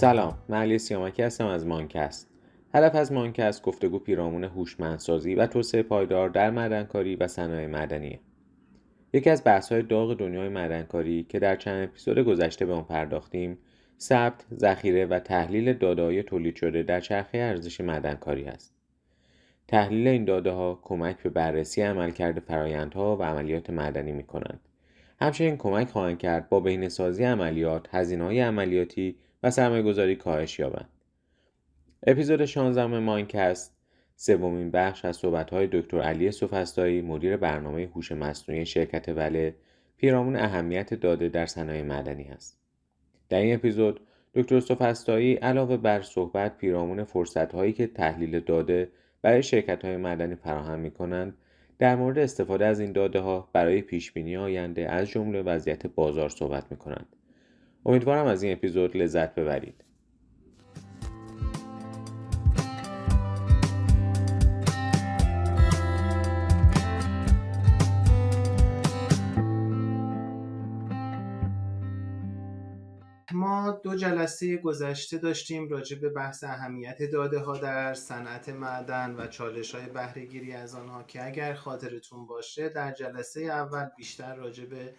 سلام من علی سیامکی هستم از مانکست. هدف از مانکست گفتگو پیرامون هوشمندسازی و توسعه پایدار در معدنکاری و صنایع معدنیه. یکی از بحث‌های داغ دنیای معدنکاری که در چند اپیزود گذشته به آن پرداختیم ثبت ذخیره و تحلیل دادههای تولید شده در چرخه ارزش معدنکاری است تحلیل این داده ها کمک به بررسی عملکرد فرایندها و عملیات معدنی می کنند. همچنین کمک خواهند کرد با بهینه‌سازی عملیات، هزینه‌های عملیاتی و سرمایه گذاری کاهش یابند. اپیزود 16 ماینکست سومین بخش از صحبت‌های دکتر علی سفستایی مدیر برنامه هوش مصنوعی شرکت وله پیرامون اهمیت داده در صنایع معدنی است. در این اپیزود دکتر سفستایی علاوه بر صحبت پیرامون فرصت‌هایی که تحلیل داده برای شرکت های معدنی فراهم می کنند در مورد استفاده از این داده ها برای پیش بینی آینده از جمله وضعیت بازار صحبت می کنند. امیدوارم از این اپیزود لذت ببرید. ما دو جلسه گذشته داشتیم راجع به بحث اهمیت داده ها در صنعت معدن و چالش های بهرهگیری از آنها که اگر خاطرتون باشه در جلسه اول بیشتر راجع به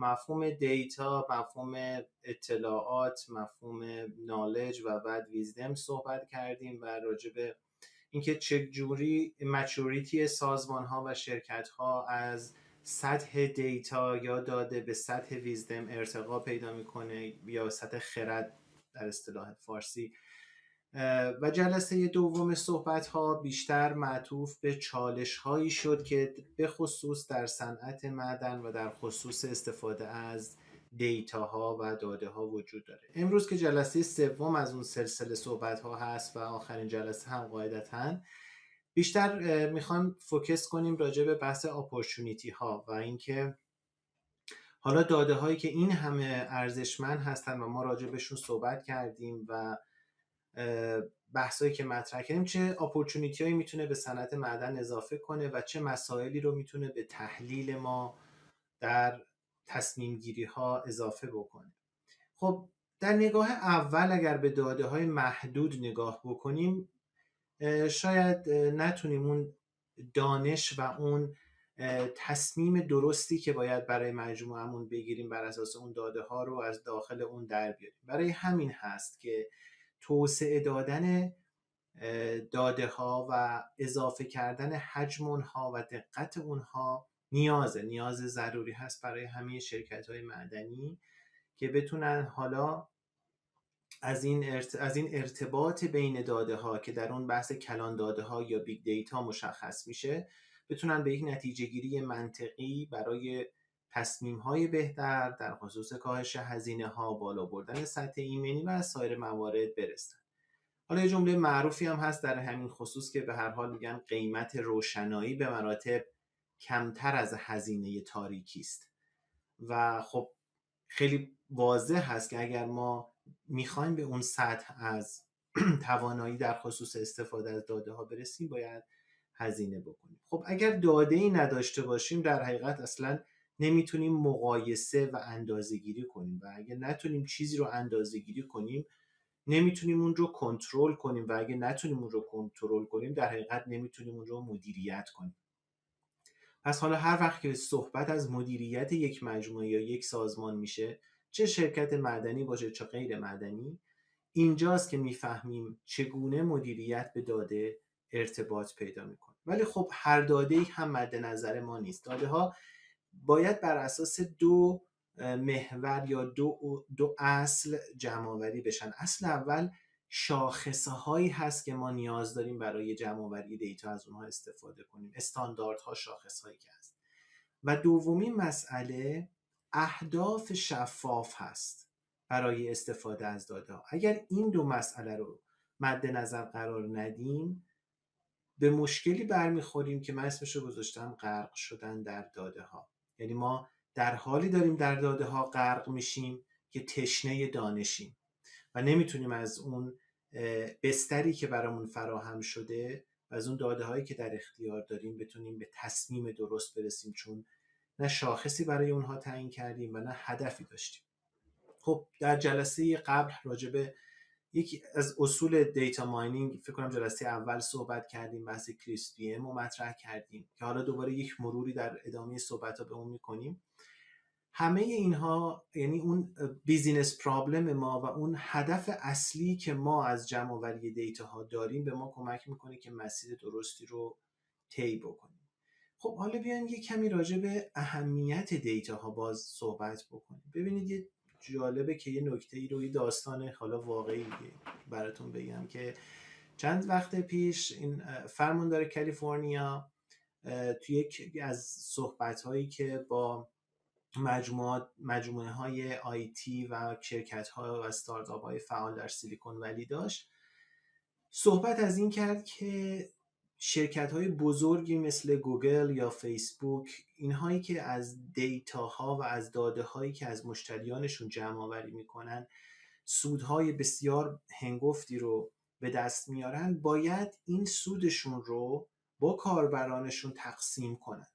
مفهوم دیتا، مفهوم اطلاعات، مفهوم نالج و بعد ویزدم صحبت کردیم و راجع به اینکه چجوری مچوریتی سازمان ها و شرکت ها از سطح دیتا یا داده به سطح ویزدم ارتقا پیدا می‌کنه یا سطح خرد در اصطلاح فارسی و جلسه دوم صحبت ها بیشتر معطوف به چالش هایی شد که به خصوص در صنعت معدن و در خصوص استفاده از data ها و داده ها وجود داره. امروز که جلسه سوم از اون سلسله صحبت ها هست و آخرین جلسه هم قاعدتا بیشتر می‌خوایم focus کنیم راجع به بحث opportunity ها و اینکه حالا داده هایی که این همه ارزشمند هستن و ما راجع بهشون صحبت کردیم و بحثایی که مطرح کردیم چه opportunity هایی می‌تونه به صنعت معدن اضافه کنه و چه مسائلی رو می‌تونه به تحلیل ما در تصمیم گیری ها اضافه بکنه. خب در نگاه اول اگر به داده های محدود نگاه بکنیم شاید نتونیم اون دانش و اون تصمیم درستی که باید برای مجموعمون بگیریم بر اساس اون داده ها رو از داخل اون در بیاریم. برای همین هست که توسعه دادن داده ها و اضافه کردن حجم اونها و دقت اونها نیازه. نیاز ضروری هست برای همه شرکت های معدنی که بتونن حالا از این, از این ارتباط بین داده ها که در اون بحث کلان داده ها یا big data مشخص میشه بتونن به یک نتیجه گیری منطقی برای تصمیم های بهتر در خصوص کاهش هزینه ها بالا بردن سطح ایمنی و سایر موارد برسن. حالا یه جمله معروفی هم هست در همین خصوص که به هر حال میگن قیمت روشنایی به مراتب کمتر از هزینه تاریکی است. و خب خیلی واضح هست که اگر ما می‌خوایم به اون سطح از توانایی در خصوص استفاده از داده ها برسیم باید هزینه بکنیم. خب اگر داده ای نداشته باشیم در حقیقت اصلا نمی‌تونیم مقایسه و اندازه گیری کنیم و اگر نتونیم چیزی رو اندازه گیری کنیم نمی‌تونیم اون رو کنترل کنیم و اگر نتونیم اون رو کنترل کنیم در حقیقت نمی‌تونیم اون رو مدیریت کنیم. پس حالا هر وقت که صحبت از مدیریت یک مجموعه یا یک سازمان میشه چه شرکت معدنی باشه چه غیر معدنی اینجاست که می‌فهمیم چگونه مدیریت به داده ارتباط پیدا می‌کنه. ولی خب هر داده ای هم مد نظر ما نیست. داده ها باید بر اساس دو محور یا دو, دو اصل جمع آوری بشن. اصل اول شاخصه هایی هست که ما نیاز داریم برای جمع آوری دیتا از اونها استفاده کنیم. استانداردها شاخص هایی که هست. و دومی مسئله اهداف شفاف هست برای استفاده از داده ها اگر این دو مسئله رو مد نظر قرار ندیم به مشکلی برمیخوریم که من اسمش رو گذاشتم غرق شدن در داده ها یعنی ما در حالی داریم در داده ها غرق میشیم که تشنه دانشیم و نمی‌تونیم از اون بستری که برامون فراهم شده و از اون داده هایی که در اختیار داریم بتونیم به تصمیم درست برسیم چون نه شاخصی برای اونها تعیین کردیم و نه هدفی داشتیم. خب در جلسه قبل راجع به یکی از اصول data mining فکر کنم جلسه اول صحبت کردیم بحث CRISP رو مطرح کردیم که حالا دوباره یک مروری در ادامه صحبت ها به اون می‌کنیم. همه اینها یعنی اون business problem ما و اون هدف اصلی که ما از جمع آوری data ها داریم به ما کمک می‌کنه که مسیر درستی رو طی بکنیم. خب حالا بیایم یه کمی راجع به اهمیت دیتا ها باز صحبت بکنیم. ببینید یه جالبه که یه نکته ای رو یه داستان حالا واقعی براتون بگم که چند وقت پیش این فرماندار کالیفرنیا توی یک از صحبت هایی که با مجموعه, های آیتی و شرکت ها و استارتاپ های فعال در سیلیکون ولی داشت صحبت از این کرد که شرکت های بزرگی مثل گوگل یا فیسبوک اینهایی که از دیتا ها و از داده هایی که از مشتریانشون جمع آوری می‌کنن سودهای بسیار هنگفتی رو به دست میارن باید این سودشون رو با کاربرانشون تقسیم کنن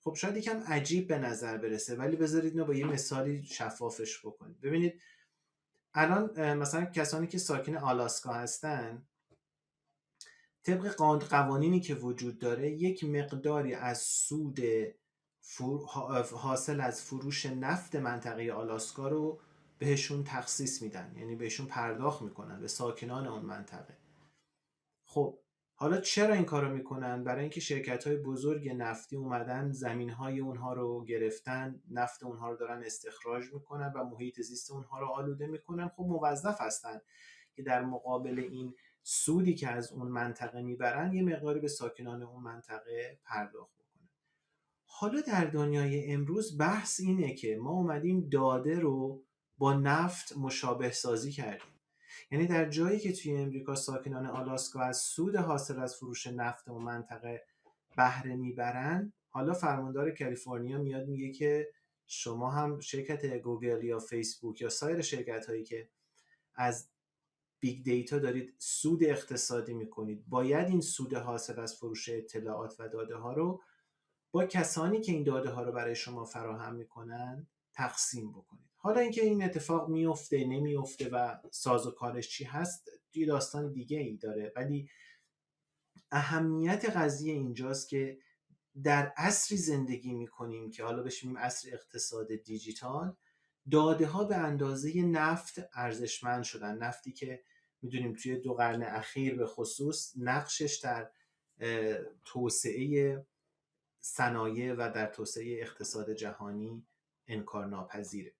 خب شاید یکم عجیب به نظر برسه ولی بذارید اینو با یه مثالی شفافش بکنید. ببینید الان مثلا کسانی که ساکن آلاسکا هستن طبق قوانینی که وجود داره یک مقداری از سود حاصل از فروش نفت منطقه آلاسکا رو بهشون تخصیص میدن. یعنی بهشون پرداخت می‌کنن به ساکنان اون منطقه. خب حالا چرا این کارو می‌کنن؟ برای اینکه شرکت های بزرگ نفتی اومدن زمین های اونها رو گرفتن نفت اونها رو دارن استخراج می‌کنن و محیط زیست اونها رو آلوده می‌کنن. خب موظف هستن که در مقابل این سودی که از اون منطقه می‌برن یه مقداری به ساکنان اون منطقه پرداخت بکنن. حالا در دنیای امروز بحث اینه که ما اومدیم داده رو با نفت مشابه سازی کردیم. یعنی در جایی که توی امریکا ساکنان آلاسکا از سود حاصل از فروش نفت و منطقه بهره می‌برن حالا فرماندار کالیفرنیا میاد میگه که شما هم شرکت گوگل یا فیسبوک یا سایر شرکت هایی که از big data دارید سود اقتصادی می‌کنید. باید این سود حاصل از فروش اطلاعات و داده ها رو با کسانی که این داده ها رو برای شما فراهم می‌کنن تقسیم بکنید. حالا اینکه این اتفاق میفته نمیفته و ساز و کارش چی هست یه داستان دیگه ای داره. ولی اهمیت قضیه اینجاست که در عصری زندگی می‌کنیم که حالا بشیم عصر اقتصاد دیجیتال داده ها به اندازه نفت ارزشمند شدن. نفتی که می‌دونیم توی دو قرن اخیر به خصوص نقشش در توسعه صنایع و در توسعه اقتصاد جهانی انکار ناپذیره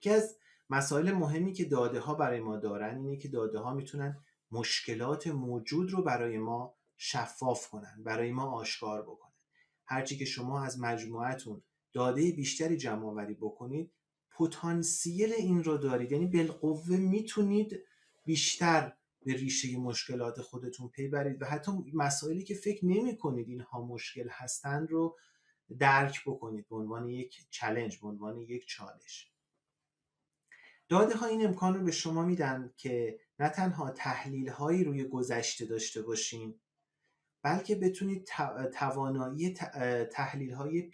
که از مسائل مهمی که داده ها برای ما دارن اینه که داده ها می‌تونن مشکلات موجود رو برای ما شفاف کنن برای ما آشکار بکنن. هرچی که شما از مجموعتون داده بیشتری جمع آوری بکنید پتانسیل این رو دارید. یعنی بالقوه می‌تونید بیشتر به ریشه مشکلات خودتون پی برید و حتی مسائلی که فکر نمی کنید اینها مشکل هستند رو درک بکنید به عنوان یک چلنج به عنوان یک چالش. داده ها این امکان رو به شما میدن که نه تنها تحلیل هایی روی گذشته داشته باشین بلکه بتونید توانایی تحلیل های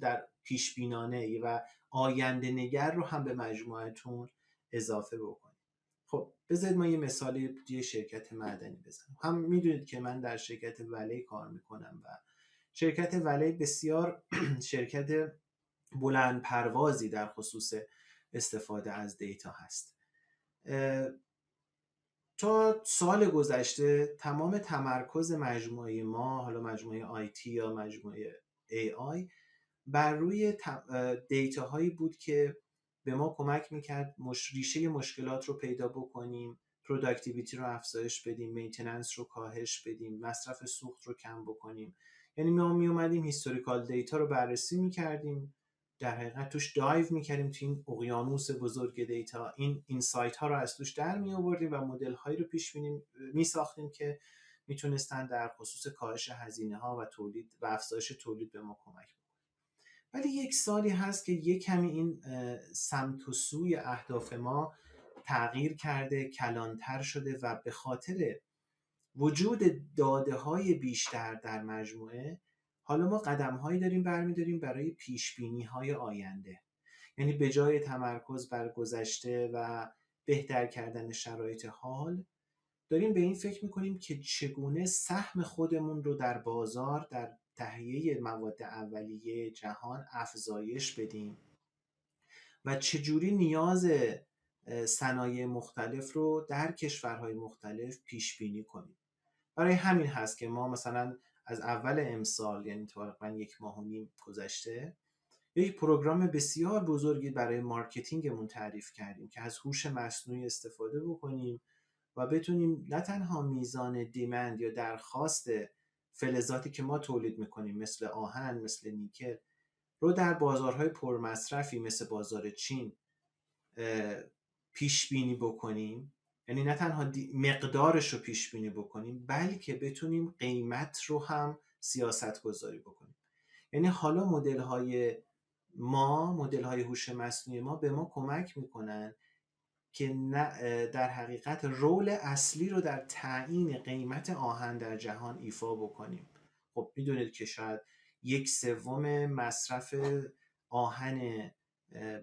در پیشبینانه و آینده نگر رو هم به مجموعتون اضافه بکنید خب بذارید ما یه مثالی یه شرکت معدنی بزنم هم می‌دونید که من در شرکت ولی کار می‌کنم و شرکت ولی بسیار شرکت بلند پروازی در خصوص استفاده از دیتا هست. تا سال گذشته تمام تمرکز مجموعه ما حالا مجموعه IT یا مجموعه AI بر روی data هایی بود که به ما کمک می‌کرد مش... ریشه مشکلات رو پیدا بکنیم productivity رو افزایش بدیم maintenance رو کاهش بدیم مصرف سوخت رو کم بکنیم. یعنی ما می اومدیم historical data رو بررسی می‌کردیم در حقیقت توش dive می‌کردیم تو این اقیانوس بزرگ data. این insight ها رو از توش در می آوردیم و مدل هایی رو پیش بینیم می ساختیم که می‌تونستن در خصوص کاهش هزینه ها و تولید و افزایش تولید به ما کمک ولی یک سالی هست که یک کمی این سمت و سوی اهداف ما تغییر کرده کلانتر شده و به خاطر وجود داده های بیشتر در مجموعه حالا ما قدم هایی داریم برمیداریم برای پیش بینی های آینده. یعنی به جای تمرکز بر گذشته و بهتر کردن شرایط حال داریم به این فکر می‌کنیم که چگونه سهم خودمون رو در بازار در تهیه مواد اولیه جهان افزایش بدیم. و چجوری نیاز صنایع مختلف رو در کشورهای مختلف پیش بینی کنیم؟ برای همین هست که ما مثلا از اول امسال یعنی تقریبا یک ماه و نیم گذشته یک program بسیار بزرگی برای marketing مون تعریف کردیم که از هوش مصنوعی استفاده بکنیم و بتونیم نه تنها میزان demand یا درخواست فلزاتی که ما تولید می‌کنیم مثل آهن مثل نیکل رو در بازارهای پرمصرفی مثل بازار چین پیش بینی بکنیم. یعنی نه تنها مقدارش رو پیش بینی بکنیم بلکه بتونیم قیمت رو هم سیاست گذاری بکنیم. یعنی حالا مدل های ما مدل های هوش مصنوعی ما به ما کمک می‌کنن که در حقیقت رول اصلی رو در تعیین قیمت آهن در جهان ایفا بکنیم. خب می‌دونید که شاید یک سوم مصرف آهن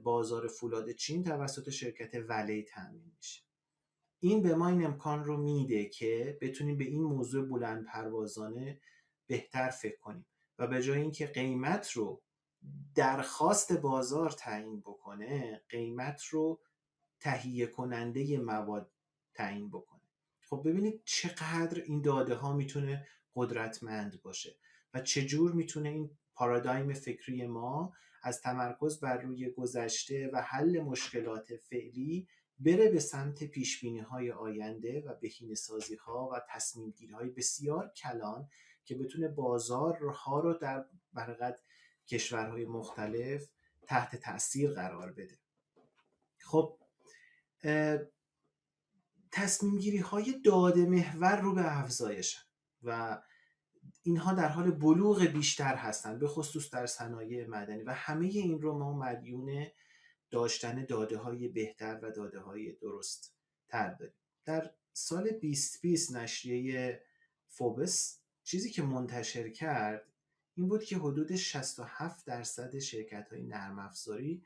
بازار فولاد چین توسط شرکت ولی تامین میشه. این به ما این امکان رو میده که بتونیم به این موضوع بلند پروازانه بهتر فکر کنیم و به جای اینکه قیمت رو درخواست بازار تعیین بکنه قیمت رو تهیه کننده مواد تعیین بکنه. خب ببینید چقدر این داده ها می‌تونه قدرتمند باشه و چجور می‌تونه این پارادایم فکری ما از تمرکز بر روی گذشته و حل مشکلات فعلی بره به سمت پیش های آینده و بهینه سازی ها و تصمیم گیری های بسیار کلان که بتونه بازارها رو در برقد کشورهای مختلف تحت تاثیر قرار بده. خب تصمیم گیری های داده محور رو به افزایشن و اینها در حال بلوغ بیشتر هستند به خصوص در صنایع مدنی و همه این رو ما مدیون داشتن داده های بهتر و داده های درست تر داریم. در سال 2020 نشریه فوبس چیزی که منتشر کرد این بود که حدود 67 درصد شرکت های نرم افزاری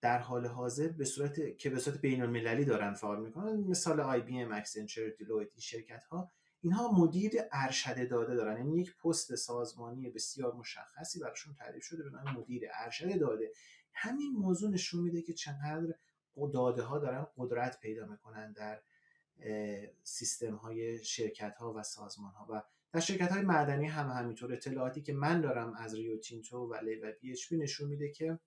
در حال حاضر به صورت که به صورت بین المللی دارن فعال می‌کنن مثال IBM Accenture Deloitte این شرکت ها اینها مدیر ارشد داده دارن. یعنی یک پست سازمانی بسیار مشخصی براشون تعریف شده به نام مدیر ارشد داده. همین موضوع نشون میده که چقدر داده ها دارن قدرت پیدا می‌کنن در سیستم های شرکت ها و سازمان ها و در شرکت های معدنی هم همینطور. اطلاعاتی که من دارم از ریو تینتو و لی و بی نشون میده که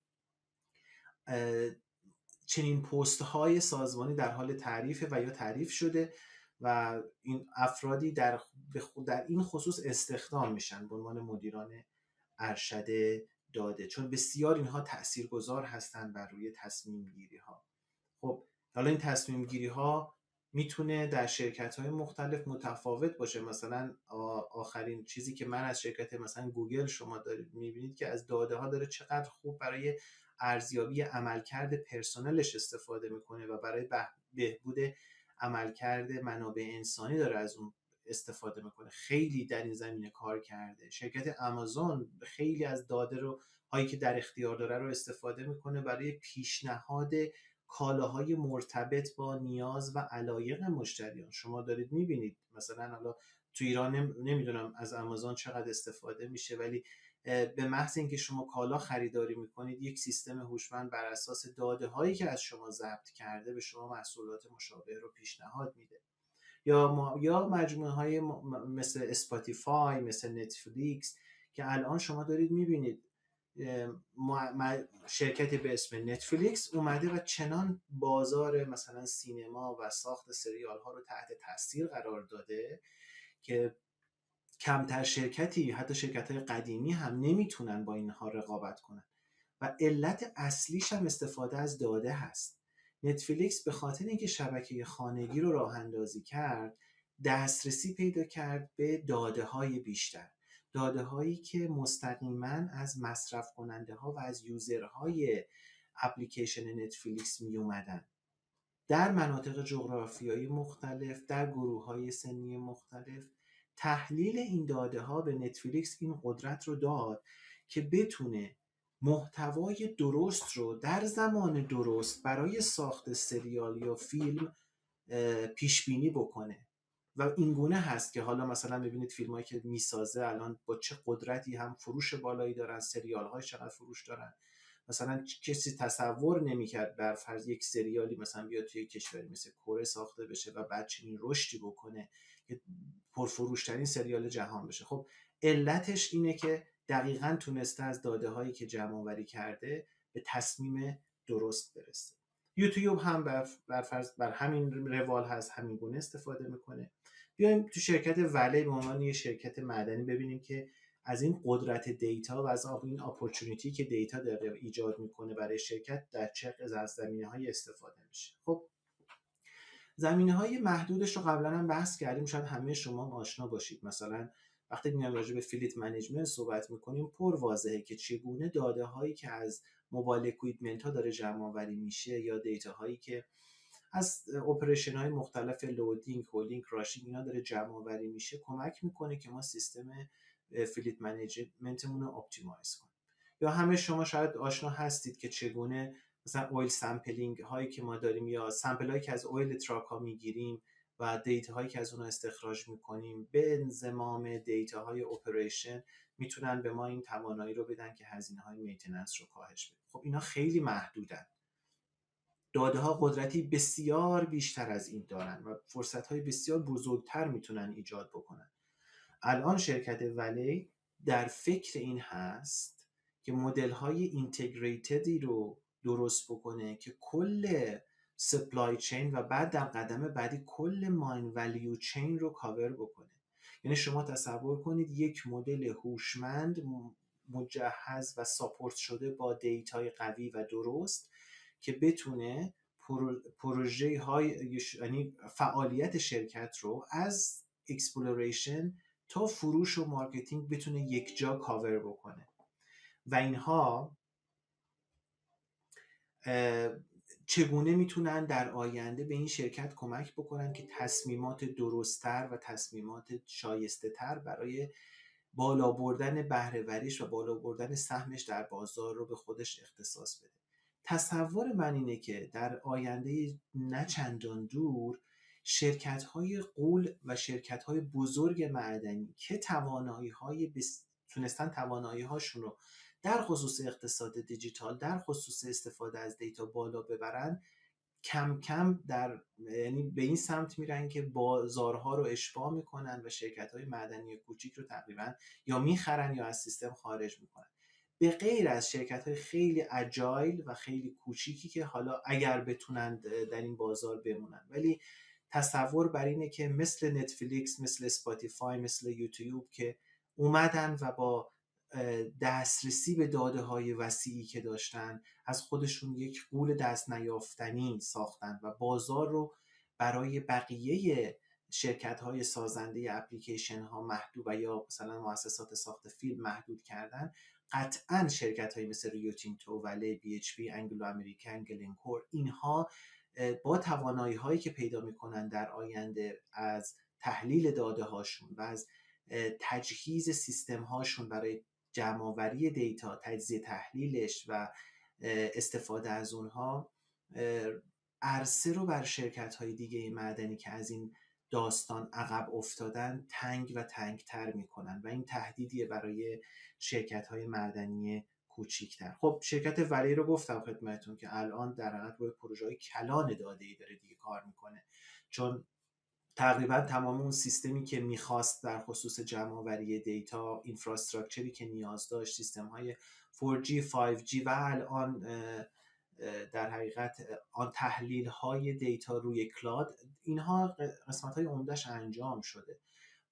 چنین پست های سازمانی در حال تعریف و یا تعریف شده و این افرادی در, در این خصوص استخدام میشن به عنوان مدیران ارشد داده چون بسیار اینها تاثیرگذار هستند بر روی تصمیم گیری ها خب حالا این تصمیم گیری ها می‌تونه در شرکت های مختلف متفاوت باشه. مثلا آخرین چیزی که من از شرکت مثلا گوگل شما دارید می‌بینید که از داده ها داره چقدر خوب برای ارزیابی عملکرد پرسنلش استفاده می‌کنه و برای بهبود عملکرد منابع انسانی داره از اون استفاده می‌کنه. خیلی در این زمینه کار کرده. شرکت آمازون خیلی از داده رو هایی که در اختیار داره رو استفاده می‌کنه برای پیشنهاد کالاهای مرتبط با نیاز و علایق مشتریان. شما دارید می‌بینید مثلا حالا تو ایران نمی‌دونم از آمازون چقدر استفاده میشه ولی به محض اینکه شما کالا خریداری می‌کنید یک سیستم هوشمند بر اساس داده هایی که از شما ضبط کرده به شما محصولات مشابه رو پیشنهاد میده. یا یا مجموعه های مثل Spotify مثل Netflix که الان شما دارید می‌بینید شرکتی به اسم نتفلیکس اومده و چنان بازار مثلا سینما و ساخت سریال ها رو تحت تاثیر قرار داده که کمتر شرکتی حتی شرکت های قدیمی هم نمی‌تونن با اینها رقابت کنن. و علت اصلیش هم استفاده از داده هست. نتفلیکس به خاطر اینکه شبکه خانگی رو راه اندازی کرد دسترسی پیدا کرد به داده های بیشتر. داده هایی که مستقیما از مصرف کننده ها و از یوزرهای اپلیکیشن نتفلیکس می اومدن در مناطق جغرافیایی مختلف در گروه های سنی مختلف تحلیل این داده ها به نتفلیکس این قدرت رو داد که بتونه محتوای درست رو در زمان درست برای ساخت سریال یا فیلم پیش بینی بکنه. و اینگونه هست که حالا مثلا ببینید فیلم هایی که می‌سازه الان با چه قدرتی هم فروش بالایی دارن سریال های چقدر فروش دارن. مثلا کسی تصور نمی‌کرد بر فرض یک سریالی مثلا بیاد توی کشوری مثل کره ساخته بشه و بعد چنین رشدی بکنه. که پرفروشترین سریال جهان بشه. خب علتش اینه که دقیقا تونسته از داده هایی که جمع آوری کرده به تصمیم درست برسه. یوتیوب هم بر, فرض بر همین روال هست همین گونه استفاده می‌کنه. بیایم تو شرکت Vale به عنوان یه شرکت معدنی ببینیم که از این قدرت data و از این opportunity که data داره ایجاد می‌کنه برای شرکت در چه از زمینه های استفاده میشه. خب زمینه های محدودش رو قبلا هم بحث کردیم. شاید همه شما آشنا باشید. مثلا وقتی میایم راجع به fleet management صحبت می‌کنیم پر واضحه که چگونه داده هایی که از mobile equipment ها داره جمع آوری میشه یا data هایی که از operation های مختلف loading، hauling، crushing اینا داره جمع آوری میشه کمک می‌کنه که ما سیستم fleet management مون رو optimize کنیم. یا همه شما شاید آشنا هستید که چگونه مثلا oil sampling هایی که ما داریم یا sample هایی که از oil truck ها می‌گیریم و data هایی که از اونها استخراج می‌کنیم به انضمام data های operation می‌تونن به ما این توانایی رو بدن که هزینه های maintenance رو کاهش بدیم. خب اینا خیلی محدودن. داده ها قدرتی بسیار بیشتر از این دارن و فرصت های بسیار بزرگتر می‌تونن ایجاد بکنن. الان شرکت Vale در فکر این هست که مدل های integrated ی رو درست بکنه که کل supply chain و بعد در قدم بعدی کل mine value chain رو کاور بکنه. یعنی شما تصور کنید یک مدل هوشمند مجهز و support شده با data ی قوی و درست که بتونه پروژه های یعنی فعالیت شرکت رو از exploration تا فروش و marketing بتونه یک جا کاور بکنه. و اینها چگونه می‌تونن در آینده به این شرکت کمک بکنن که تصمیمات درستتر و تصمیمات شایسته تر برای بالا بردن بهرهوریش و بالا بردن سهمش در بازار رو به خودش اختصاص بده. تصور من اینه که در آینده نه چندان دور شرکت های قول و شرکت های بزرگ معدنی که توانایی های بس... تونستن توانایی هاشون رو در خصوص اقتصاد دیجیتال در خصوص استفاده از دیتا بالا ببرن کم کم در یعنی به این سمت میرن که بازارها رو اشباع می‌کنن و شرکت های معدنی کوچیک رو تقریبا یا می‌خرن یا از سیستم خارج می‌کنن. به غیر از شرکت های خیلی agile و خیلی کوچیکی که حالا اگر بتونن در این بازار بمونن. ولی تصور بر اینه که مثل Netflix مثل Spotify مثل یوتیوب که اومدن و با دسترسی به داده های وسیعی که داشتن از خودشون یک غول دست نیافتنی ساختن و بازار رو برای بقیه شرکت های سازنده اپلیکیشن ها محدود و یا مثلا مؤسسات ساخت فیلم محدود کردن. قطعا شرکت های مثل Rio Tinto Vale BHP Anglo American Glencore اینها با توانایی هایی که پیدا می‌کنن در آینده از تحلیل داده هاشون و از تجهیز سیستم هاشون برای جمعآوری data تجزیه تحلیلش و استفاده از اونها عرصه رو بر شرکت های دیگه معدنی که از این داستان عقب افتادن تنگ و تنگتر می‌کنن و این تهدیدیه برای شرکت های معدنی کوچیکتر. خب شرکت ولی رو گفتم خدمتتون که الان در حقیقت روی پروژه های کلان داده ای داره دیگه کار می‌کنه. چون تقریبا تمام اون سیستمی که می‌خواست در خصوص جمع آوری دیتا اینفراستراکچری که نیاز داشت سیستم های 4G 5G و الان در حقیقت آن تحلیل های data روی cloud اینها قسمت های عمدهش انجام شده.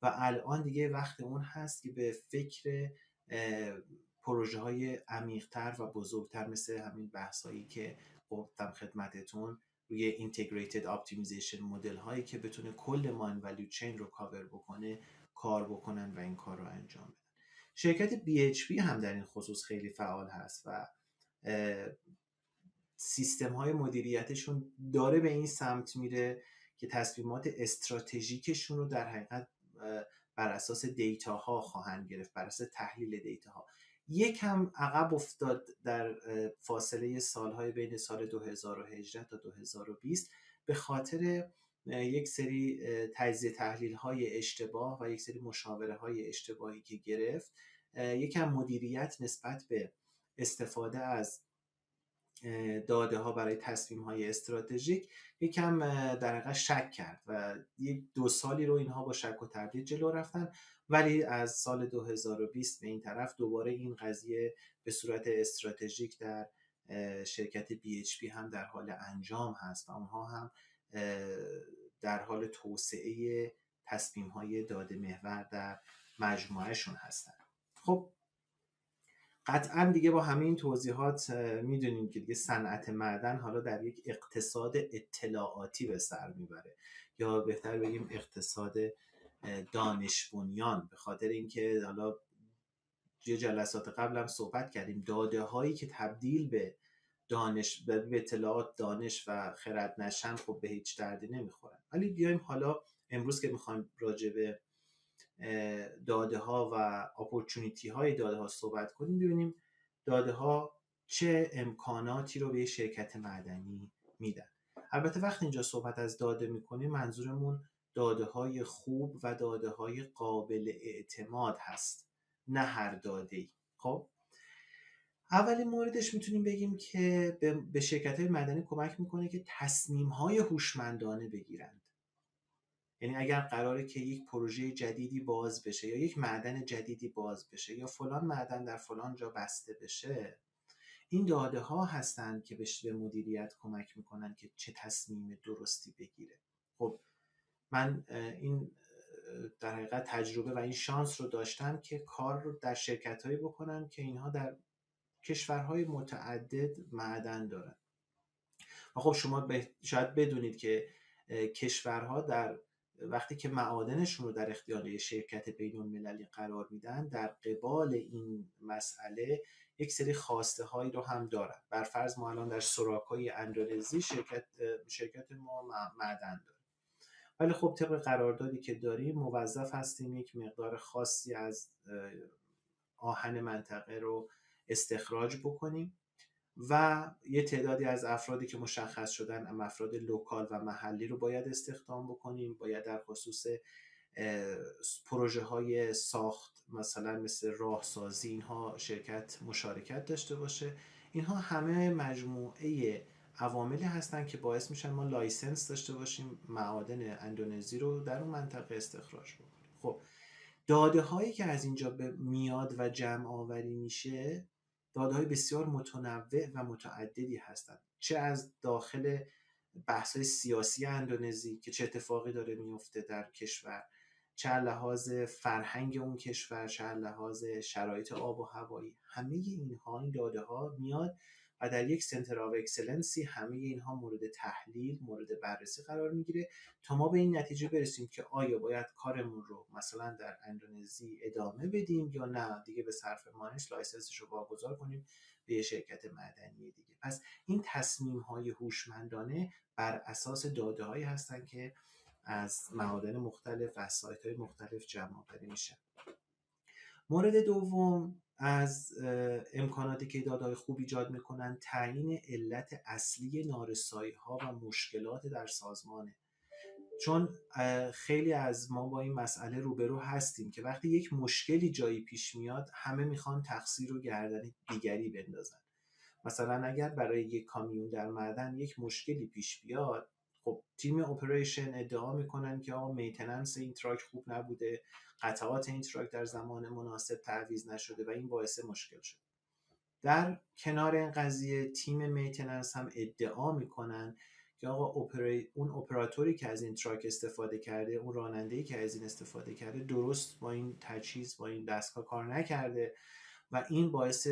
و الان دیگه وقت اون هست که به فکر پروژه های عمیقتر و بزرگتر مثل همین بحث هایی که گفتم خدمتتون روی integrated optimization مدل هایی که بتونه کل mine value chain رو کاور بکنه کار بکنن و این کار رو انجام بدن. شرکت BHP هم در این خصوص خیلی فعال هست و سیستم های مدیریتشون داره به این سمت میره که تصمیمات استراتژیکشون رو در حقیقت بر اساس دیتا ها خواهند گرفت بر اساس تحلیل دیتا ها یکم عقب افتاد در فاصله سالهای بین سال 2018 تا 2020 به خاطر یک سری تجزیه تحلیل های اشتباه و یک سری مشاوره های اشتباهی که گرفت یکم مدیریت نسبت به استفاده از داده ها برای تصمیم های استراتژیک یکم در شک کرد و یک دو سالی رو اینها با شک و تردید جلو رفتن. ولی از سال 2020 به این طرف دوباره این قضیه به صورت استراتژیک در شرکت BHP هم در حال انجام هست و اونها هم در حال توسعه تصمیم های داده محور در مجموعهشون هستن. خب قطعا دیگه با همین توضیحات می‌دونیم که دیگه صنعت معدن حالا در یک اقتصاد اطلاعاتی به سر می‌بره یا بهتر بگیم اقتصاد دانش بنیان به خاطر اینکه حالا یه جلسات قبل هم صحبت کردیم داده هایی که تبدیل به دانش به اطلاعات دانش و خرد نشن خب به هیچ دردی نمی‌خورن. ولی بیایم حالا امروز که می‌خوایم راجع به داده ها و اپورتونیتی های داده ها صحبت کنیم ببینیم داده ها چه امکاناتی رو به شرکت معدنی میدن. البته وقتی اینجا صحبت از داده می‌کنیم منظورمون داده های خوب و داده های قابل اعتماد هست نه هر داده ای خب؟ اولین موردش می‌تونیم بگیم که به شرکت های مدنی کمک می‌کنه که تصمیم های هوشمندانه بگیرند. یعنی اگر قراره که یک پروژه جدیدی باز بشه یا یک معدن جدیدی باز بشه یا فلان معدن در فلان جا بسته بشه این داده ها هستند که به مدیریت کمک می‌کنن که چه تصمیم درستی بگیره. خب من این در حقیقت تجربه و این شانس رو داشتم که کار رو در شرکت هایی بکنم که اینها در کشورهای متعدد معدن دارن. و خب شما شاید بدونید که کشورها در وقتی که معادنشون رو در اختیار شرکت بین المللی قرار میدن در قبال این مسئله یک سری خواسته هایی رو هم دارن. بر فرض ما الان در سراکای اندونزی شرکت شرکت ما معدن داریم ولی خب طبق قراردادی که داریم موظف هستیم یک مقدار خاصی از آهن منطقه رو استخراج بکنیم و یه تعدادی از افرادی که مشخص شدن افراد لوکال و محلی رو باید استخدام بکنیم باید در خصوص پروژه های ساخت مثلا مثل راهسازی اینها شرکت مشارکت داشته باشه. اینها همه مجموعه عواملی هستن که باعث میشن ما license داشته باشیم معادن اندونزی رو در اون منطقه استخراج بکنیم. خب داده هایی که از اینجا به میاد و جمع آوری میشه داده های بسیار متنوع و متعددی هستند چه از داخل بحث های سیاسی اندونزی که چه اتفاقی داره میفته در کشور چه لحاظ فرهنگ اون کشور چه لحاظ شرایط آب و هوایی همه اینها این داده ها میاد و در یک center of excellence ی همه اینها مورد تحلیل مورد بررسی قرار می‌گیره تا ما به این نتیجه برسیم که آیا باید کارمون رو مثلا در اندونزی ادامه بدیم یا نه؟ دیگه به صرف مانش license ش رو واگذار کنیم به شرکت معدنی دیگه. پس این تصمیم های هوشمندانه بر اساس داده هایی هستن که از معادن مختلف و سایت های مختلف جمع آوری میشن. مورد دوم از امکاناتی که دادهای خوب ایجاد می‌کنن تعیین علت اصلی نارسایی ها و مشکلات در سازمانه چون خیلی از ما با این مسئله روبرو هستیم که وقتی یک مشکلی جایی پیش میاد همه می‌خوان تقصیر رو گردن دیگری بندازن. مثلا اگر برای یک کامیون در معدن یک مشکلی پیش بیاد خب تیم operation ادعا می‌کنن که آقا maintenance این truck خوب نبوده قطعات این truck در زمان مناسب تعویض نشده و این باعث مشکل شد. در کنار این قضیه تیم maintenance هم ادعا می‌کنن که آقا اون اپراتوری که از این truck استفاده کرده اون راننده که از این استفاده کرده درست با این تجهیز با این دستگاه کار نکرده و این باعث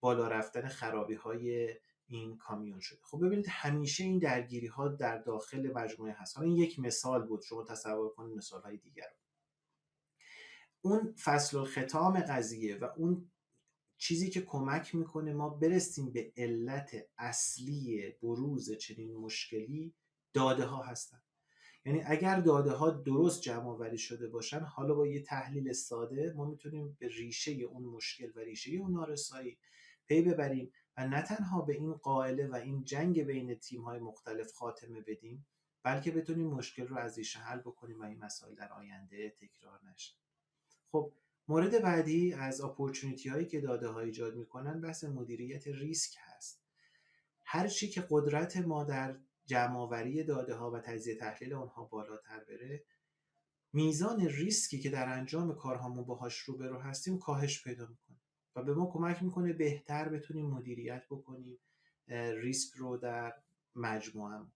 بالا رفتن خرابی های این کامیون شده. خب ببینید همیشه این درگیری ها در داخل مجموعه هست. حالا این یک مثال بود شما تصور کنید مثال های دیگر اون فصل ختام قضیه و اون چیزی که کمک می‌کنه ما برسیم به علت اصلی بروز چنین مشکلی داده ها هستن. یعنی اگر داده ها درست جمع آوری شده باشن حالا با یه تحلیل ساده ما می‌تونیم به ریشه اون مشکل و ریشه اون نارسایی پی ببریم. نه تنها به این قائله و این جنگ بین تیم های مختلف خاتمه بدیم بلکه بتونیم مشکل رو از ریشه حل بکنیم و این مسائل در آینده تکرار نشه. خب مورد بعدی از اپورتونیتی هایی که داده ها ایجاد می‌کنن بحث مدیریت ریسک هست. هر چی که قدرت ما در جمعآوری داده ها و تجزیه تحلیل آنها بالاتر بره میزان ریسکی که در انجام کارهامون باهاش روبرو هستیم کاهش پیدا می‌کنه. و به ما کمک می‌کنه بهتر بتونیم مدیریت بکنیم ریسک رو در مجموعه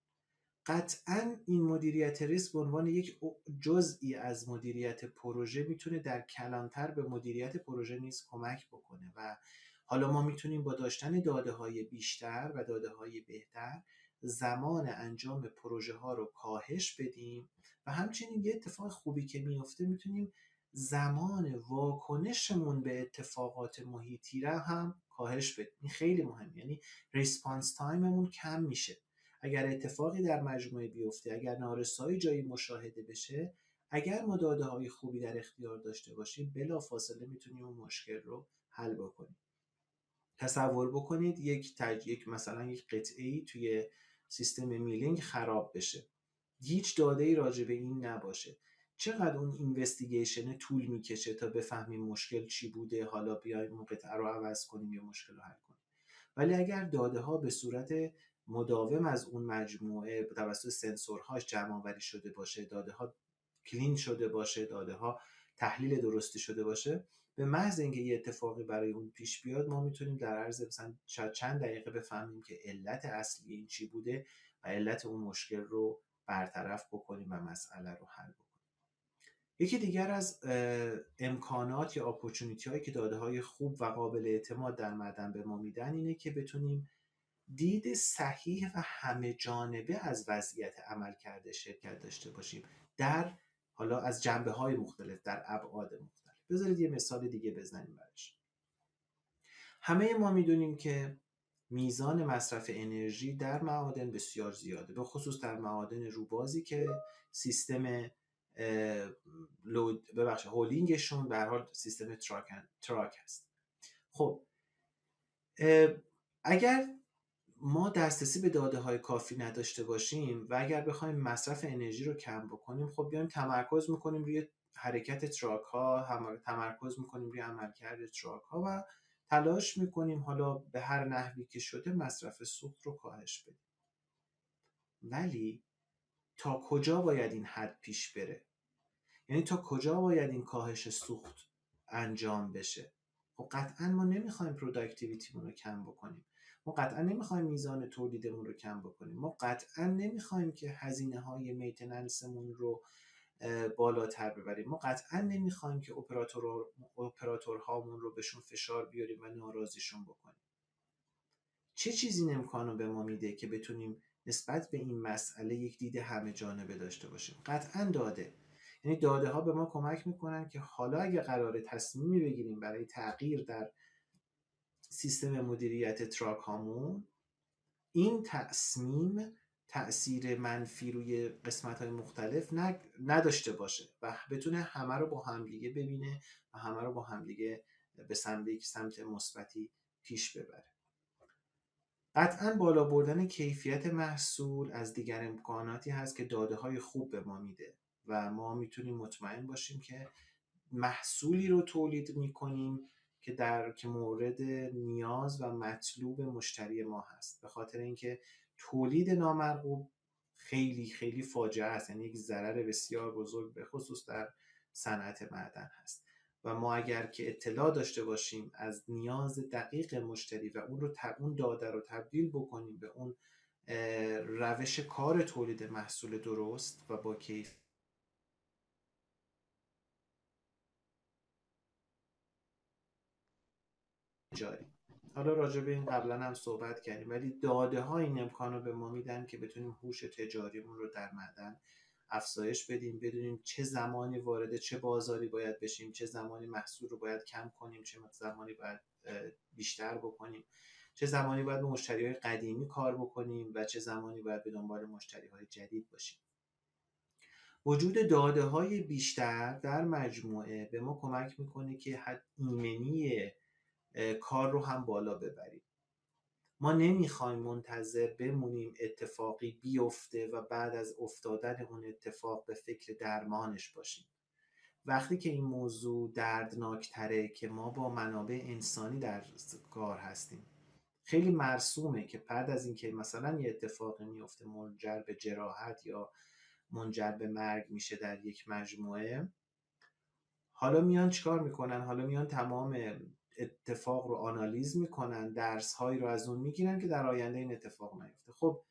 قطعا این مدیریت ریسک به عنوان یک جزئی از مدیریت پروژه می‌تونه در کلانتر به مدیریت پروژه نیز کمک بکنه و حالا ما می‌تونیم با داشتن داده های بیشتر و داده های بهتر زمان انجام پروژه ها رو کاهش بدیم و همچنین یه اتفاق خوبی که میفته می‌تونیم زمان واکنشمون به اتفاقات محیطی را هم کاهش بدیم. این خیلی مهم یعنی response time مون کم میشه. اگر اتفاقی در مجموعه بیفته اگر نارسایی جایی مشاهده بشه اگر ما داده های خوبی در اختیار داشته باشیم بلا فاصله می‌تونیم اون مشکل رو حل بکنیم. تصور بکنید یک تج... یک مثلا یک قطعه ای توی سیستم milling خراب بشه. هیچ داده ای راجع به این نباشه. چقدر اون investigation طول می‌کشه تا بفهمیم مشکل چی بوده؟ حالا بیایم اون قطعه رو عوض کنیم یا مشکل رو حل کنیم. ولی اگر داده ها به صورت مداوم از اون مجموعه توسط سنسورهاش جمع آوری شده باشه داده ها کلین شده باشه داده ها تحلیل درستی شده باشه به محض اینکه یه اتفاقی برای اون پیش بیاد ما می‌تونیم در عرض مثلا چند دقیقه بفهمیم که علت اصلی این چی بوده و علت اون مشکل رو برطرف بکنیم و مسئله رو حل بکنیم. یکی دیگر از امکانات یا اپورتونیتی هایی که داده های خوب و قابل اعتماد در معدن به ما میدن اینه که بتونیم دید صحیح و همه جانبه از وضعیت عمل کرده شرکت داشته باشیم در حالا از جنبه های مختلف در ابعاد مختلف. بذارید یه مثال دیگه بزنیم برش همه ما می‌دونیم که میزان مصرف انرژی در معادن بسیار زیاده به خصوص در معادن روبازی که سیستم لود ببخشید هولینگشون به حال سیستم تراک, truck هست. خب اگر ما دسترسی به داده های کافی نداشته باشیم و اگر بخوایم مصرف انرژی رو کم بکنیم خب بیایم تمرکز می‌کنیم روی حرکت truck ها تمرکز می‌کنیم روی عملکرد truck ها و تلاش می‌کنیم حالا به هر نحوی که شده مصرف سوخت رو کاهش بدیم. ولی تا کجا باید این حد پیش بره؟ یعنی تا کجا باید این کاهش سوخت انجام بشه؟ خب قطعا ما نمی‌خوایم productivity مون رو کم بکنیم. ما قطعا نمی‌خوایم میزان تولیدمون رو کم بکنیم. ما قطعا نمی‌خوایم که هزینه های maintenance مون رو بالاتر ببریم. ما قطعا نمی‌خوایم که اپراتور اپراتورهامون رو بهشون فشار بیاریم و ناراضیشون بکنیم. چه چیزی این امکان به ما میده که بتونیم نسبت به این مسئله یک دید همه جانبه داشته باشیم. قطعا داده. یعنی داده ها به ما کمک می‌کنن که حالا اگه قرار تصمیمی بگیریم برای تغییر در سیستم مدیریت تراک هامون این تصمیم تاثیر منفی روی قسمت های مختلف نداشته باشه و بتونه همه رو با همدیگه ببینه و همه رو با همدیگه به سمت سمت مثبتی پیش ببره. قطعا بالا بردن کیفیت محصول از دیگر امکاناتی هست که داده های خوب به ما میده و ما می‌تونیم مطمئن باشیم که محصولی رو تولید می‌کنیم که در که مورد نیاز و مطلوب مشتری ما هست. به خاطر اینکه تولید نامرغوب خیلی خیلی فاجعه است. یعنی یک ضرر بسیار بزرگ به خصوص در صنعت معدن هست. و ما اگر که اطلاع داشته باشیم از نیاز دقیق مشتری و اون رو اون داده رو تبدیل بکنیم به اون روش کار تولید محصول درست و با کیف جاری. حالا راجع به این قبلا هم صحبت کردیم ولی داده ها این امکان رو به ما میدن که بتونیم هوش تجاریمون رو در معدن افزایش بدیم بدونیم چه زمانی وارد چه بازاری باید بشیم چه زمانی محصول رو باید کم کنیم چه زمانی باید بیشتر بکنیم. چه زمانی باید به مشتری های قدیمی کار بکنیم و چه زمانی باید به دنبال مشتری های جدید باشیم. وجود داده های بیشتر در مجموعه به ما کمک می‌کنه که حد ایمنی کار رو هم بالا ببریم. ما نمی‌خوایم منتظر بمونیم اتفاقی بیفته و بعد از افتادن اون اتفاق به فکر درمانش باشیم. وقتی که این موضوع دردناکتره که ما با منابع انسانی در کار هستیم. خیلی مرسومه که بعد از اینکه مثلا یه اتفاقی میفته منجر به جراحت یا منجر به مرگ میشه در یک مجموعه حالا میان چیکار می‌کنن؟ حالا میان تمام اتفاق رو آنالیز می‌کنن درس هایی رو از اون می‌گیرن که در آینده این اتفاق نیفته. خب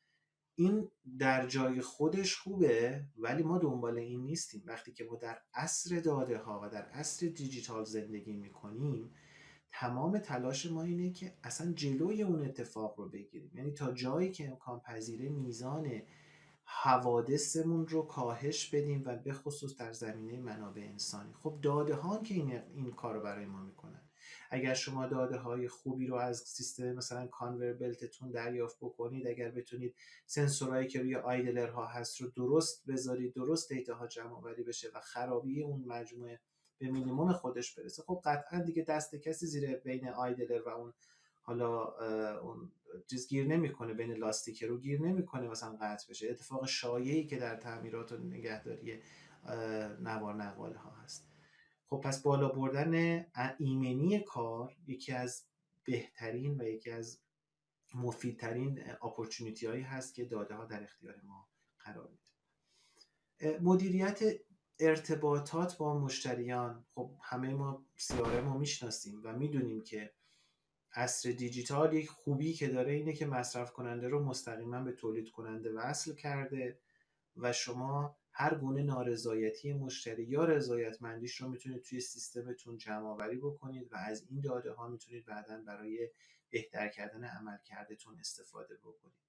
این در جای خودش خوبه ولی ما دنبال این نیستیم. وقتی که ما در عصر داده ها و در عصر دیجیتال زندگی می‌کنیم تمام تلاش ما اینه که اصلا جلوی اون اتفاق رو بگیریم. یعنی تا جایی که امکان پذیره میزان حوادثمون رو کاهش بدیم و به خصوص در زمینه منابع انسانی. خب داده ها که این, این کار رو برای ما می‌کنن. اگر شما داده های خوبی رو از سیستم مثلا کانور بلتتون دریافت بکنید اگر بتونید سنسورهایی که روی آیدلر ها هست رو درست بذارید درست دیتا ها جمع آوری بشه و خرابی اون مجموعه به مینیمم خودش برسه خب قطعا دیگه دست کسی زیر بین آیدلر و اون حالا اون چیز گیر نمی‌کنه بین لاستیک رو گیر نمی‌کنه مثلا قطع بشه. اتفاق شایعی که در تعمیرات و نگهداری نوار نقاله ها هست. خب پس بالا بردن ایمنی کار یکی از بهترین و یکی از مفیدترین اپورتونیتی هایی هست که داده ها در اختیار ما قرار میده. مدیریت ارتباطات با مشتریان. خب همه ما سیاره ما می‌شناسیم و می‌دونیم که عصر دیجیتال یک خوبی که داره اینه که مصرف کننده رو مستقیما به تولید کننده وصل کرده و شما هر گونه نارضایتی مشتری یا رضایتمندیش رو می‌تونید توی سیستمتون جمع آوری بکنید و از این داده ها می‌تونید بعدا برای بهتر کردن عملکردتون استفاده بکنید.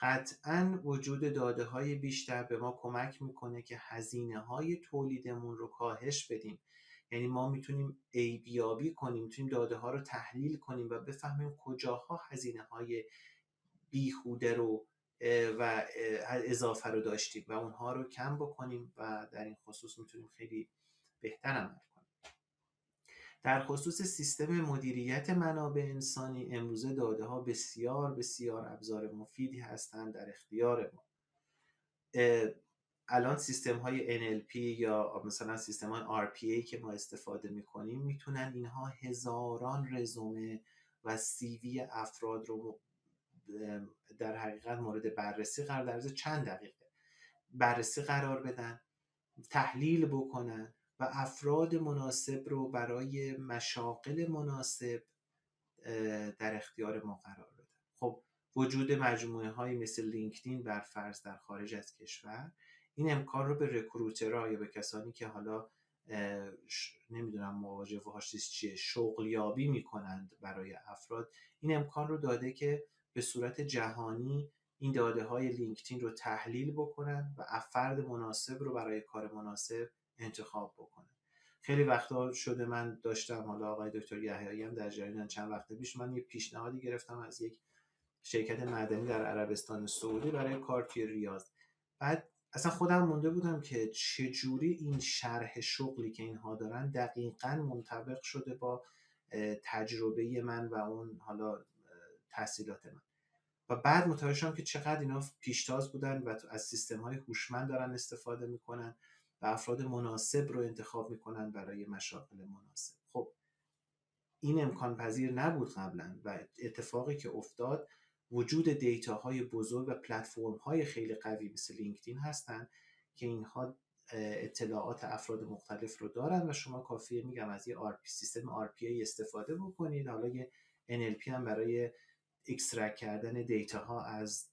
قطعا وجود داده های بیشتر به ما کمک می‌کنه که هزینه های تولیدمون رو کاهش بدیم. یعنی ما می‌تونیم ایبیابی کنیم می‌تونیم داده ها رو تحلیل کنیم و بفهمیم کجاها هزینه های بیهوده رو و اضافه رو داشتیم و اونها رو کم بکنیم و در این خصوص می‌تونیم خیلی بهتر عمل کنیم. در خصوص سیستم مدیریت منابع انسانی امروزه داده ها بسیار بسیار ابزار مفیدی هستند در اختیار ما. الان سیستم های NLP یا مثلا سیستم های RPA که ما استفاده می‌کنیم می‌تونن اینها هزاران رزومه و سیوی افراد رو در حقیقت مورد بررسی قرار در چند دقیقه. بررسی قرار بدن تحلیل بکنن و افراد مناسب رو برای مشاقل مناسب در اختیار ما قرار بدن. خب وجود مجموعه های مثل لینکدین بر فرض در خارج از کشور این امکان رو به رکروترها یا به کسانی که حالا نمی‌دونم مواجه هاش چیه شغلیابی می‌کنند برای افراد این امکان رو داده که به صورت جهانی این داده های لینکدین رو تحلیل بکنن و افراد مناسب رو برای کار مناسب انتخاب بکنن. خیلی وقتا شده من داشتم حالا آقای دکتر یحیایی هم در جریان چند وقت پیش من یه پیشنهادی گرفتم از یک شرکت معدنی در عربستان سعودی برای کار توی ریاض. بعد اصلا خودم مونده بودم که چجوری این شرح شغلی که اینها دارن دقیقا منطبق شده با تجربه من و اون حالا تحصیلات من. و بعد متوجه شدم که چقدر اینا پیشتاز بودن و از سیستم های هوشمند دارن استفاده می‌کنن و افراد مناسب رو انتخاب می‌کنن برای مشاغل مناسب. خب این امکان پذیر نبود قبلا و اتفاقی که افتاد وجود دیتا های بزرگ و پلتفرم های خیلی قوی مثل لینکدین هستن که اینها اطلاعات افراد مختلف رو دارن و شما کافیه میگم از یه RP سیستم RPA استفاده بکنید. حالا یه NLP هم برای extract کردن data ها از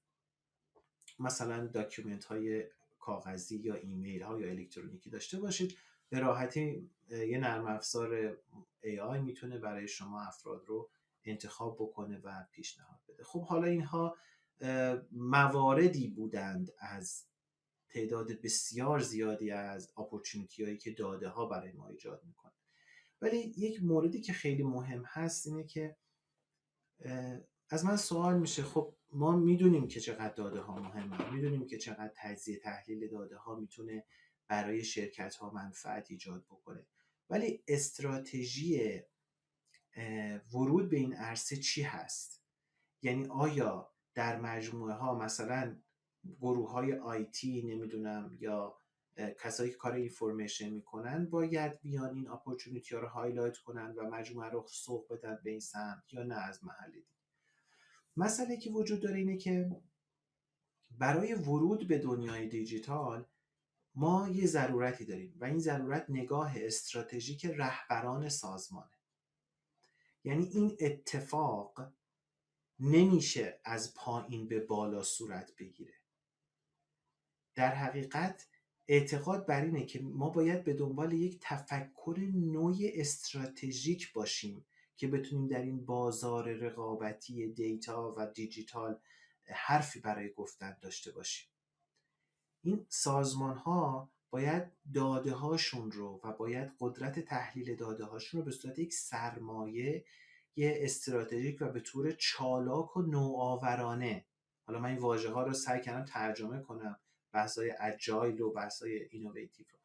مثلا document های کاغذی یا ایمیل ها یا الکترونیکی داشته باشید. به راحتی یه نرم افزار AI می‌تونه برای شما افراد رو انتخاب بکنه و پیشنهاد بده. خب حالا اینها مواردی بودند از تعداد بسیار زیادی از opportunity هایی که داده ها برای ما ایجاد می‌کنه. ولی یک موردی که خیلی مهم هست اینه که از من سوال میشه خب ما می‌دونیم که چقدر داده ها مهمه می‌دونیم که چقدر تجزیه تحلیل داده ها می‌تونه برای شرکت ها منفعت ایجاد بکنه. ولی استراتژی ورود به این عرصه چی هست؟ یعنی آیا در مجموعه ها مثلا گروه های آیتی نمی‌دونم یا کسایی که کار information می‌کنن باید بیان این opportunity ها رو highlight کنن و مجموعه رو سوق بدن به این سمت یا نه از محل دید مسئله که وجود داره اینه که برای ورود به دنیای دیجیتال ما یه ضرورتی داریم و این ضرورت نگاه استراتژیک رهبران سازمانه. یعنی این اتفاق نمیشه از پایین به بالا صورت بگیره. در حقیقت اعتقاد بر اینه که ما باید به دنبال یک تفکر نوع استراتژیک باشیم که بتونیم در این بازار رقابتی دیتا و دیجیتال حرفی برای گفتن داشته باشیم. این سازمان ها باید داده هاشون رو و باید قدرت تحلیل داده هاشون رو به صورت یک سرمایه یه استراتژیک و به طور چالاک و نوآورانه حالا من این واژه ها رو سعی کردم ترجمه کنم بحثای agile و بحثای innovative رو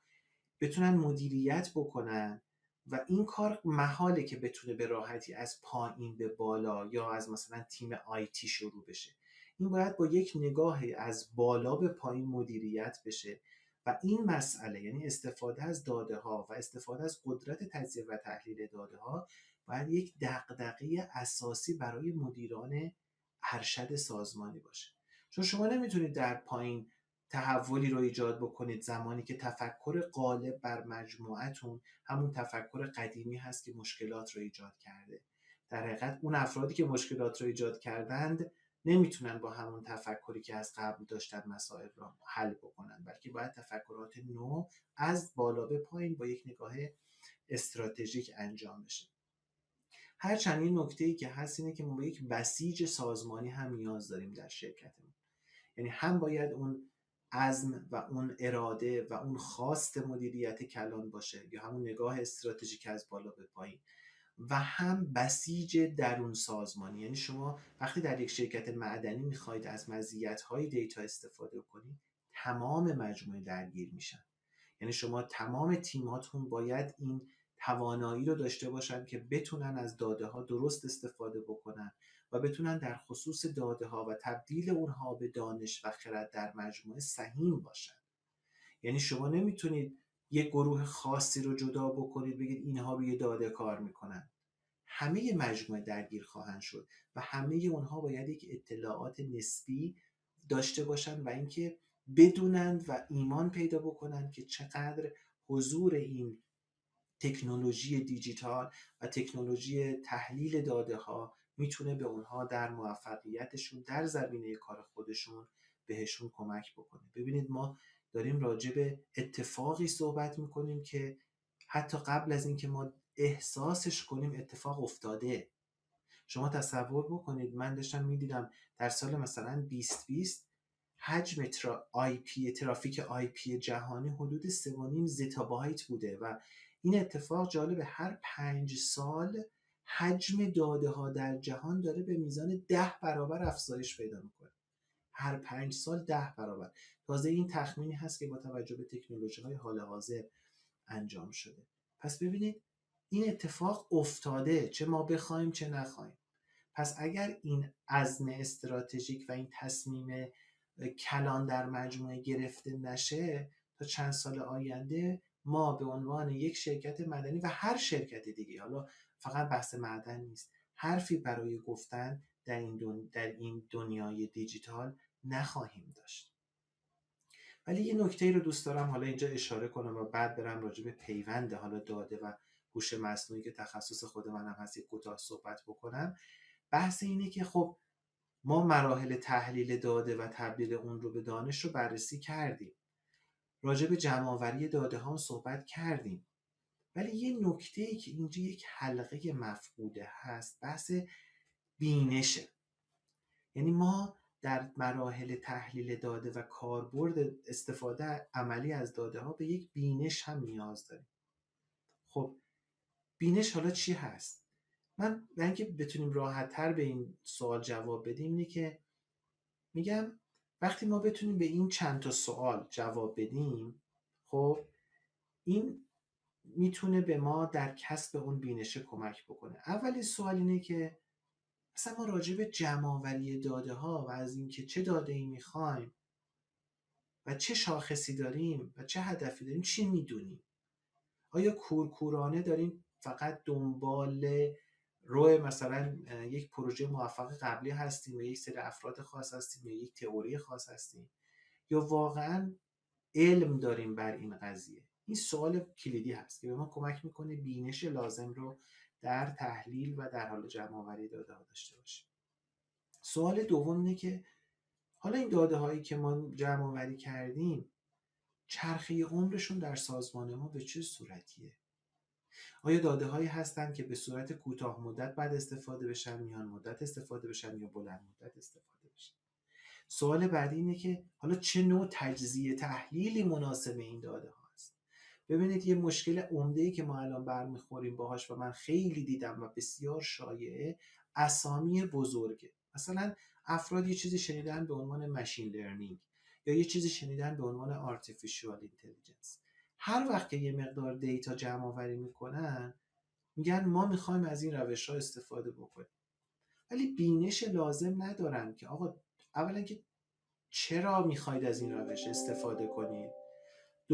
بتونن مدیریت بکنن و این کار محاله که بتونه به راحتی از پایین به بالا یا از مثلا تیم IT شروع بشه. این باید با یک نگاه از بالا به پایین مدیریت بشه و این مسئله یعنی استفاده از داده ها و استفاده از قدرت تجزیه و تحلیل داده ها باید یک دغدغه اساسی برای مدیران ارشد سازمانی باشه. چون شما نمی‌تونید در پایین تحولی رو ایجاد بکنید. زمانی که تفکر غالب بر مجموعتون همون تفکر قدیمی هست که مشکلات رو ایجاد کرده. در حقیقت اون افرادی که مشکلات رو ایجاد کردند نمی‌تونن با همون تفکری که از قبل داشتن مسائل رو حل بکنن بلکه باید تفکرات نو از بالا به پایین با یک نگاه استراتژیک انجام بشه. هرچند این نکته ای که هست اینه که ما به یک بسیج سازمانی هم نیاز داریم در شرکتمون. یعنی هم باید اون عزم و اون اراده و اون خواست مدیریت کلان باشه یا همون نگاه استراتژیک از بالا به پایین. و هم بسیج درون سازمانی. یعنی شما وقتی در یک شرکت معدنی می‌خواهید از مزیت های دیتا استفاده کنید تمام مجموعه درگیر میشن. یعنی شما تمام تیماتون باید این توانایی رو داشته باشن که بتونن از داده ها درست استفاده بکنن و بتونن در خصوص داده ها و تبدیل اونها به دانش و خرد در مجموعه سهیم باشن. یعنی شما نمی‌تونید یک گروه خاصی رو جدا بکنید بگید اینها روی داده کار می‌کنن. همه مجموعه درگیر خواهند شد و همه اونها باید یک اطلاعات نسبی داشته باشن و اینکه بدونند و ایمان پیدا بکنند که چقدر حضور این تکنولوژی دیجیتال و تکنولوژی تحلیل داده ها می‌تونه به اونها در موفقیتشون در زمینه کار خودشون بهشون کمک بکنه. ببینید ما داریم راجع به اتفاقی صحبت می‌کنیم که حتی قبل از اینکه ما احساسش کنیم اتفاق افتاده. شما تصور بکنید من داشتم می‌دیدم در سال مثلا 2020 حجم ترا IP ترافیک IP جهانی حدود 3.5 زتابایت بوده و این اتفاق جالب هر پنج سال حجم داده ها در جهان داره به میزان ده برابر افزایش پیدا می‌کنه. هر پنج سال ده برابر. تازه این تخمینی هست که با توجه به تکنولوژی های حال حاضر انجام شده. پس ببینید این اتفاق افتاده چه ما بخوایم چه نخوایم. پس اگر این عزم استراتژیک و این تصمیم کلان در مجموعه گرفته نشه تا چند سال آینده ما به عنوان یک شرکت مدنی و هر شرکت دیگه حالا فقط بحث معدن نیست. حرفی برای گفتن در این, در این دنیای دیجیتال نخواهیم داشت. ولی یه نکته ای رو دوست دارم حالا اینجا اشاره کنم و بعد برم راجع به پیوند حالا داده و هوش مصنوعی که تخصص خود منم هست یک کوتاه صحبت بکنم. بحث اینه که خب ما مراحل تحلیل داده و تبدیل اون رو به دانش رو بررسی کردیم. راجع به جمعآوری داده ها صحبت کردیم. ولی یه نکته ای که اینجا یک حلقه مفقوده هست بحث بینشه. یعنی ما در مراحل تحلیل داده و کاربرد استفاده عملی از داده ها به یک بینش هم نیاز داریم. خب بینش حالا چی هست؟ من برای اینکه بتونیم راحت تر به این سوال جواب بدیم اینه که میگم وقتی ما بتونیم به این چند تا سوال جواب بدیم خب این می‌تونه به ما در کسب اون بینشه کمک بکنه. اولین سوال اینه که اصلا ما راجع به جمعآوری داده ها و از اینکه چه داده ای می‌خوایم و چه شاخصی داریم و چه هدفی داریم چی می‌دونیم؟ آیا کورکورانه داریم فقط دنبال روی مثلا یک پروژه موفق قبلی هستیم و یک سری افراد خاص هستیم یا یک تئوری خاص هستیم؟ یا واقعا علم داریم بر این قضیه؟ این سوال کلیدی هست که به ما کمک می‌کنه بینش لازم رو در تحلیل و در حال جمع آوری داده ها داشته باشیم سوال دوم اینه که حالا این داده هایی که ما جمع آوری کردیم چرخه عمرشون در سازمان ما به چه صورتیه؟ آیا داده هایی هستند که به صورت کوتاه مدت بعد استفاده بشن میان مدت استفاده بشن یا بلند مدت استفاده بشن؟ سوال بعدی اینه که حالا چه نوع تجزیه تحلیلی مناسب این داده ها ببینید یه مشکل عمده ای که ما الان برمیخوریم باهاش و من خیلی دیدم و بسیار شایعه اسامی بزرگه. مثلا افراد یه چیزی شنیدن به عنوان machine learning یا یه چیزی شنیدن به عنوان artificial intelligence هر وقت که یه مقدار data جمع آوری می‌کنن میگن ما می‌خوایم از این روش ها استفاده بکنیم. ولی بینش لازم ندارن که آقا اولا که چرا می‌خواید از این روش استفاده کنید؟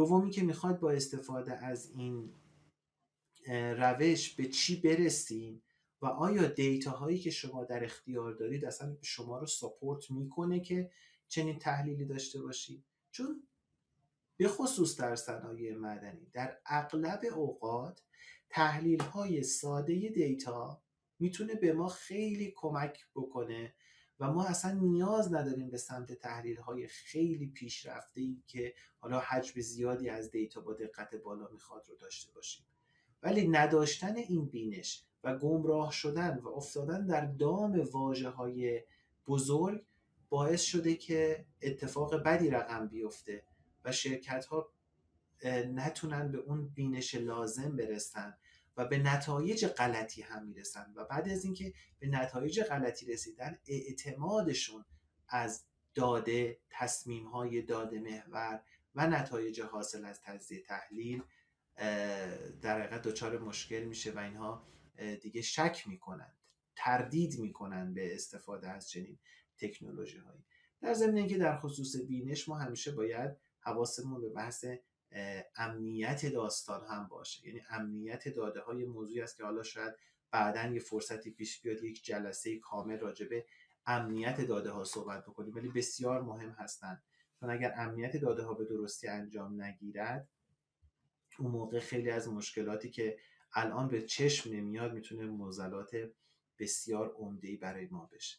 دومی که می‌خواید با استفاده از این روش به چی برسیم و آیا data هایی که شما در اختیار دارید اصلا شما رو support می‌کنه که چنین تحلیلی داشته باشید؟ چون به خصوص در صنایع معدنی در اغلب اوقات تحلیل های ساده data می‌تونه به ما خیلی کمک بکنه و ما اصلا نیاز نداریم به سمت تحلیل های خیلی پیشرفته ای که حالا حجم زیادی از data با دقت بالا می‌خواد رو داشته باشیم. ولی نداشتن این بینش و گمراه شدن و افتادن در دام واجه های بزرگ باعث شده که اتفاق بدی رقم بیفته و شرکت ها نتونن به اون بینش لازم برسن و به نتایج غلطی هم می‌رسن. و بعد از اینکه به نتایج غلطی رسیدن اعتمادشون از داده تصمیم های داده محور و نتایج حاصل از تجزیه تحلیل در حقیقت دچار مشکل میشه و اینها دیگه شک می‌کنند تردید می‌کنن به استفاده از چنین تکنولوژی هایی در ضمن اینکه در خصوص بینش ما همیشه باید حواسمون به بحث امنیت داستان هم باشه. یعنی امنیت داده های موضوعی است که حالا شاید بعدا یه فرصتی پیش بیاد یک جلسه کامل راجبه امنیت داده ها صحبت بکنیم. ولی بسیار مهم هستند چون اگر امنیت داده ها به درستی انجام نگیرد اون موقع خیلی از مشکلاتی که الان به چشم نمیاد می‌تونه موزلات بسیار عمده برای ما بشه.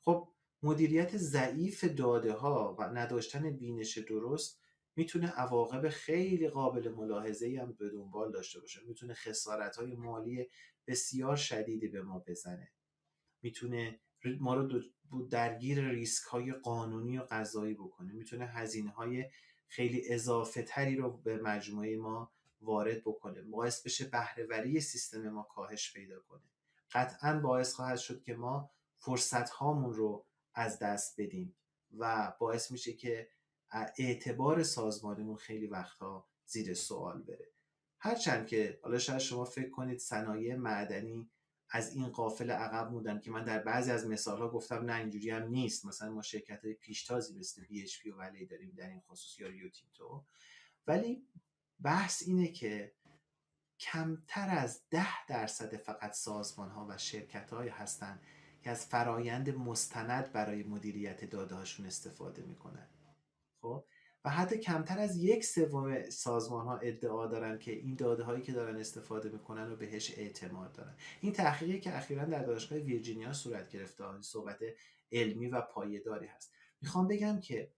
خب مدیریت ضعیف داده ها و نداشتن بینش درست می‌تونه عواقب خیلی قابل ملاحظه هم به دنبال داشته باشه. می‌تونه خسارت های مالی بسیار شدیدی به ما بزنه. می‌تونه ما رو درگیر ریسک های قانونی و قضایی بکنه. می‌تونه هزینه های خیلی اضافه تری رو به مجموعه ما وارد بکنه. باعث بشه بهرهوری سیستم ما کاهش پیدا کنه. قطعا باعث خواهد شد که ما فرصت هامون رو از دست بدیم و باعث میشه که اعتبار سازمانمون خیلی وقتها زیر سوال بره. هرچند که حالا شاید شما فکر کنید صنایع معدنی از این قافل عقب موندن که من در بعضی از مثال ها گفتم نه اینجوری هم نیست. مثلا ما شرکت های پیشتازی مثل BHP و ولی داریم در این خصوص یا ریوتینتو ولی بحث اینه که کمتر از ده درصد فقط سازمان ها و شرکت های هستن که از فرایند مستند برای مدیریت داده استفاده می‌کنن. خب؟ و حتی کمتر از یک سوم سازمان ها ادعا دارن که این داده هایی که دارن استفاده می‌کنن و بهش اعتماد دارن. این تحقیقی که اخیرا در دانشگاه ویرجینیا صورت گرفته صحبت علمی و پایداری هست. می‌خوام بگم که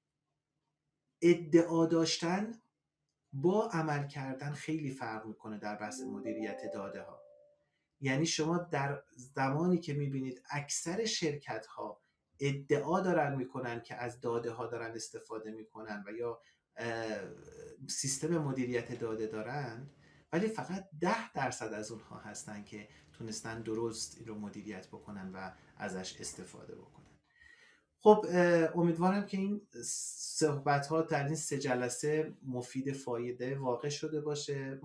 ادعا داشتن با عمل کردن خیلی فرق می‌کنه در بحث مدیریت داده ها یعنی شما در زمانی که می‌بینید اکثر شرکت ها ادعا دارن می‌کنن که از داده ها دارن استفاده می‌کنن و یا سیستم مدیریت داده دارند ولی فقط ده درصد از اونها هستن که تونستن درست این رو مدیریت بکنن و ازش استفاده بکنن. خب امیدوارم که این صحبت ها در این سه جلسه مفید فایده واقع شده باشه.